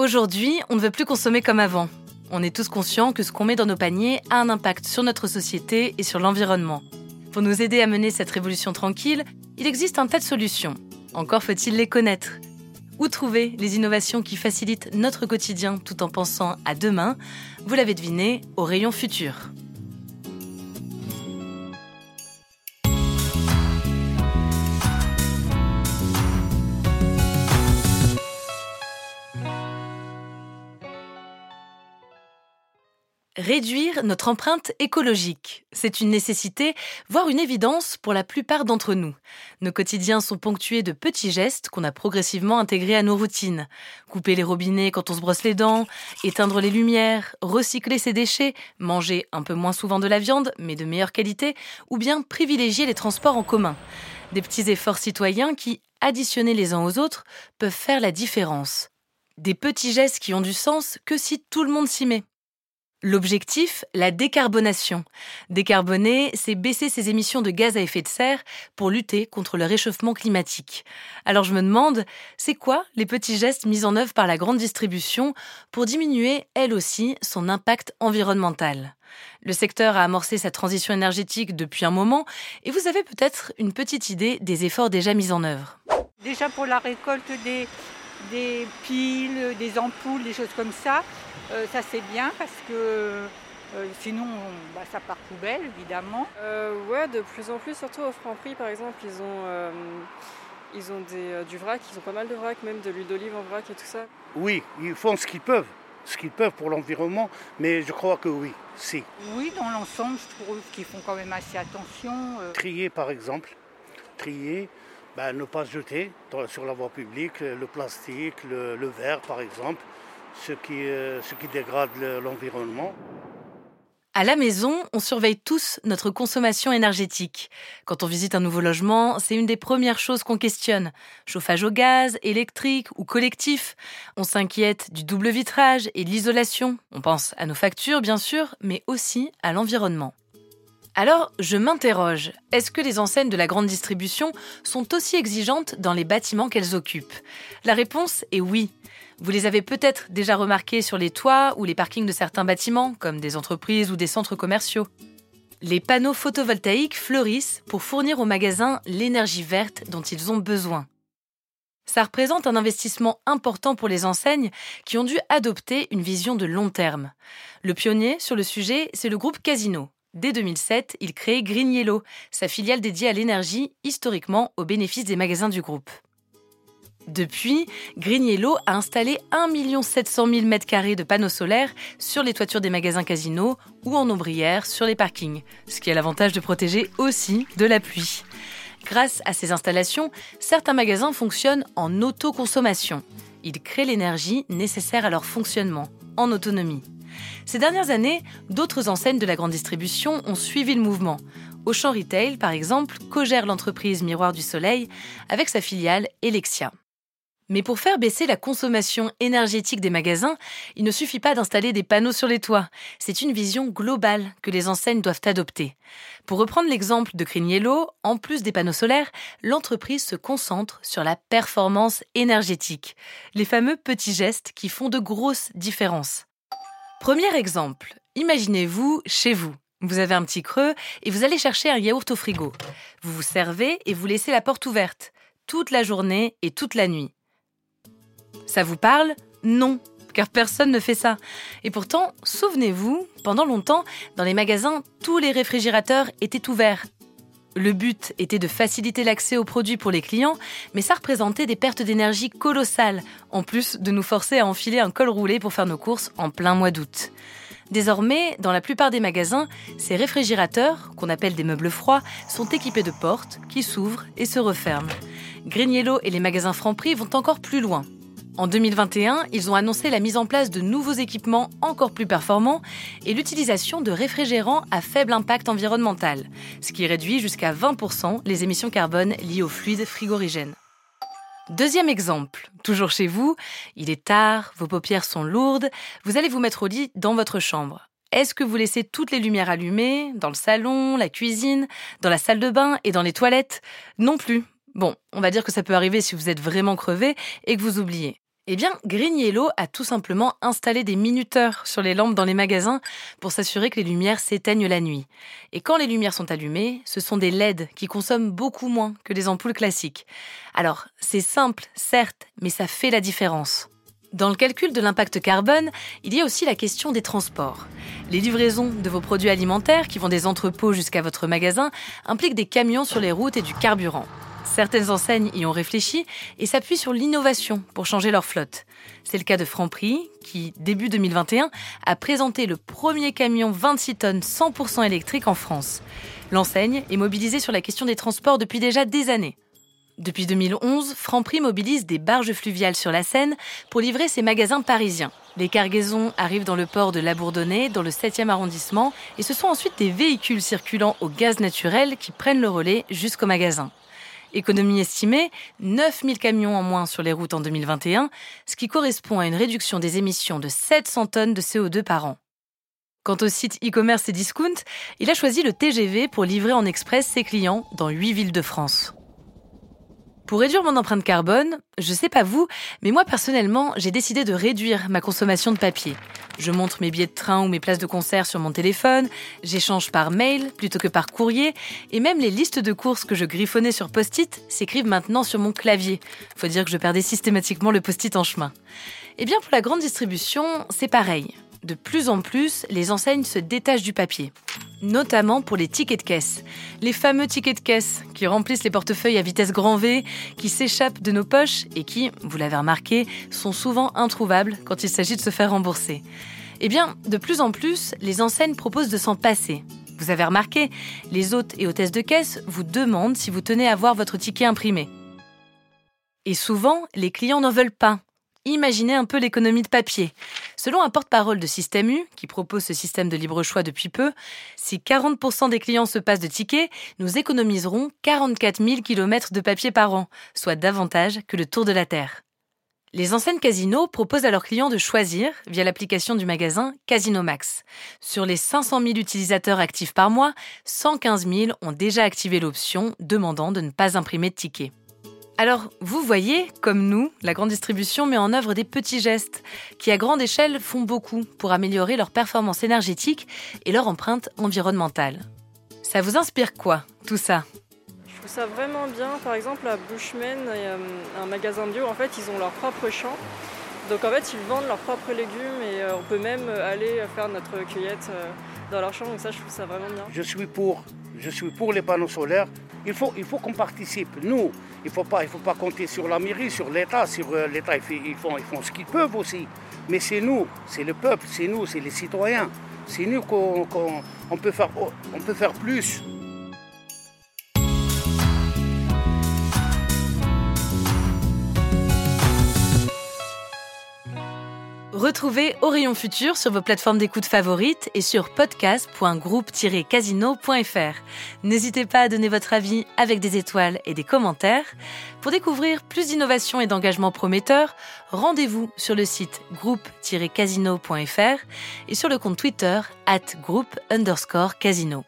Aujourd'hui, on ne veut plus consommer comme avant. On est tous conscients que ce qu'on met dans nos paniers a un impact sur notre société et sur l'environnement. Pour nous aider à mener cette révolution tranquille, il existe un tas de solutions. Encore faut-il les connaître. Où trouver les innovations qui facilitent notre quotidien tout en pensant à demain? Vous l'avez deviné, au rayon futur. Réduire notre empreinte écologique, c'est une nécessité, voire une évidence pour la plupart d'entre nous. Nos quotidiens sont ponctués de petits gestes qu'on a progressivement intégrés à nos routines. Couper les robinets quand on se brosse les dents, éteindre les lumières, recycler ses déchets, manger un peu moins souvent de la viande, mais de meilleure qualité, ou bien privilégier les transports en commun. Des petits efforts citoyens qui, additionnés les uns aux autres, peuvent faire la différence. Des petits gestes qui ont du sens que si tout le monde s'y met. L'objectif, la décarbonation. Décarboner, c'est baisser ses émissions de gaz à effet de serre pour lutter contre le réchauffement climatique. Alors je me demande, c'est quoi les petits gestes mis en œuvre par la grande distribution pour diminuer, elle aussi, son impact environnemental? Le secteur a amorcé sa transition énergétique depuis un moment et vous avez peut-être une petite idée des efforts déjà mis en œuvre. Déjà pour la récolte des, piles, des ampoules, des choses comme ça, euh, ça c'est bien parce que euh, sinon bah, ça part poubelle évidemment. Euh, ouais, de plus en plus, surtout au Franprix par exemple, ils ont, ils ont des, du vrac, ils ont pas mal de vrac, même de l'huile d'olive en vrac et tout ça. Oui, ils font ce qu'ils peuvent, ce qu'ils peuvent pour l'environnement, mais je crois que oui, si. Oui, dans l'ensemble, je trouve qu'ils font quand même assez attention. Trier par exemple, trier. Ben, ne pas jeter sur la voie publique le plastique, le verre par exemple ce qui, euh, ce qui dégrade l'environnement. À la maison, on surveille tous notre consommation énergétique. Quand on visite un nouveau logement, c'est une des premières choses qu'on questionne. Chauffage au gaz, électrique ou collectif. On s'inquiète du double vitrage et de l'isolation. On pense à nos factures, bien sûr, mais aussi à l'environnement. Alors, je m'interroge, est-ce que les enseignes de la grande distribution sont aussi exigeantes dans les bâtiments qu'elles occupent? La réponse est oui. Vous les avez peut-être déjà remarqués sur les toits ou les parkings de certains bâtiments, comme des entreprises ou des centres commerciaux. Les panneaux photovoltaïques fleurissent pour fournir aux magasins l'énergie verte dont ils ont besoin. Ça représente un investissement important pour les enseignes qui ont dû adopter une vision de long terme. Le pionnier sur le sujet, c'est le groupe Casino. Dès 2007, il crée Green Yellow, sa filiale dédiée à l'énergie, historiquement au bénéfice des magasins du groupe. Depuis, Green Yellow a installé 1 700 000 m2 de panneaux solaires sur les toitures des magasins casinos ou en ombrière sur les parkings, ce qui a l'avantage de protéger aussi de la pluie. Grâce à ces installations, certains magasins fonctionnent en autoconsommation. Ils créent l'énergie nécessaire à leur fonctionnement, en autonomie. Ces dernières années, d'autres enseignes de la grande distribution ont suivi le mouvement. Auchan Retail, par exemple, co-gère l'entreprise Miroir du Soleil avec sa filiale Elexia. Mais pour faire baisser la consommation énergétique des magasins, il ne suffit pas d'installer des panneaux sur les toits. C'est une vision globale que les enseignes doivent adopter. Pour reprendre l'exemple de Criniello, en plus des panneaux solaires, l'entreprise se concentre sur la performance énergétique. Les fameux petits gestes qui font de grosses différences. Premier exemple, imaginez-vous chez vous. Vous avez un petit creux et vous allez chercher un yaourt au frigo. Vous vous servez et vous laissez la porte ouverte toute la journée et toute la nuit. Ça vous parle? Non, car personne ne fait ça. Et pourtant, souvenez-vous, pendant longtemps, dans les magasins, tous les réfrigérateurs étaient ouverts. Le but était de faciliter l'accès aux produits pour les clients, mais ça représentait des pertes d'énergie colossales, en plus de nous forcer à enfiler un col roulé pour faire nos courses en plein mois d'août. Désormais, dans la plupart des magasins, ces réfrigérateurs, qu'on appelle des meubles froids, sont équipés de portes qui s'ouvrent et se referment. Green et les magasins Franprix vont encore plus loin. En 2021, ils ont annoncé la mise en place de nouveaux équipements encore plus performants et l'utilisation de réfrigérants à faible impact environnemental, ce qui réduit jusqu'à 20% les émissions carbone liées aux fluides frigorigènes. Deuxième exemple, toujours chez vous, il est tard, vos paupières sont lourdes, vous allez vous mettre au lit dans votre chambre. Est-ce que vous laissez toutes les lumières allumées, dans le salon, la cuisine, dans la salle de bain et dans les toilettes? Non plus. Bon, on va dire que ça peut arriver si vous êtes vraiment crevé et que vous oubliez. Eh bien, Green Yellow a tout simplement installé des minuteurs sur les lampes dans les magasins pour s'assurer que les lumières s'éteignent la nuit. Et quand les lumières sont allumées, ce sont des LED qui consomment beaucoup moins que les ampoules classiques. Alors, c'est simple, certes, mais ça fait la différence. Dans le calcul de l'impact carbone, il y a aussi la question des transports. Les livraisons de vos produits alimentaires qui vont des entrepôts jusqu'à votre magasin impliquent des camions sur les routes et du carburant. Certaines enseignes y ont réfléchi et s'appuient sur l'innovation pour changer leur flotte. C'est le cas de Franprix, qui, début 2021, a présenté le premier camion 26 tonnes 100% électrique en France. L'enseigne est mobilisée sur la question des transports depuis déjà des années. Depuis 2011, Franprix mobilise des barges fluviales sur la Seine pour livrer ses magasins parisiens. Les cargaisons arrivent dans le port de La Bourdonnais, dans le 7e arrondissement, et ce sont ensuite des véhicules circulant au gaz naturel qui prennent le relais jusqu'au magasin. Économie estimée, 9000 camions en moins sur les routes en 2021, ce qui correspond à une réduction des émissions de 700 tonnes de CO2 par an. Quant au site e-commerce et discount, il a choisi le TGV pour livrer en express ses clients dans 8 villes de France. Pour réduire mon empreinte carbone, je sais pas vous, mais moi personnellement, j'ai décidé de réduire ma consommation de papier. Je montre mes billets de train ou mes places de concert sur mon téléphone, j'échange par mail plutôt que par courrier, et même les listes de courses que je griffonnais sur post-it s'écrivent maintenant sur mon clavier. Faut dire que je perdais systématiquement le post-it en chemin. Eh bien, pour la grande distribution, c'est pareil. De plus en plus, les enseignes se détachent du papier, notamment pour les tickets de caisse. Les fameux tickets de caisse qui remplissent les portefeuilles à vitesse grand V, qui s'échappent de nos poches et qui, vous l'avez remarqué, sont souvent introuvables quand il s'agit de se faire rembourser. Eh bien, de plus en plus, les enseignes proposent de s'en passer. Vous avez remarqué, les hôtes et hôtesses de caisse vous demandent si vous tenez à voir votre ticket imprimé. Et souvent, les clients n'en veulent pas Imaginez un peu l'économie de papier. Selon un porte-parole de Système U, qui propose ce système de libre choix depuis peu, si 40% des clients se passent de tickets, nous économiserons 44 000 km de papier par an, soit davantage que le tour de la Terre. Les enseignes Casino proposent à leurs clients de choisir, via l'application du magasin Casino Max. Sur les 500 000 utilisateurs actifs par mois, 115 000 ont déjà activé l'option demandant de ne pas imprimer de tickets. Alors, vous voyez, comme nous, la grande distribution met en œuvre des petits gestes qui, à grande échelle, font beaucoup pour améliorer leur performance énergétique et leur empreinte environnementale. Ça vous inspire quoi, tout ça? Je trouve ça vraiment bien. Par exemple, à Bushman, euh, un magasin bio, en fait, ils ont leur propre champ. Donc en fait, ils vendent leurs propres légumes et euh, on peut même aller faire notre cueillette euh, dans leur champ. Donc ça, je trouve ça vraiment bien. Je suis pour, je suis pour les panneaux solaires. Il faut, il faut qu'on participe. Nous, il ne faut, pas, compter sur la mairie, sur l'État. Sur euh, l'État, ils, font, ils font ce qu'ils peuvent aussi. Mais c'est nous, c'est le peuple, c'est nous, c'est les citoyens. C'est nous qu'on peut, peut faire plus. Retrouvez Orion Futur sur vos plateformes d'écoute favorites et sur podcast.groupe-casino.fr. N'hésitez pas à donner votre avis avec des étoiles et des commentaires. Pour découvrir plus d'innovations et d'engagements prometteurs, rendez-vous sur le site groupe-casino.fr et sur le compte Twitter at groupe underscore casino.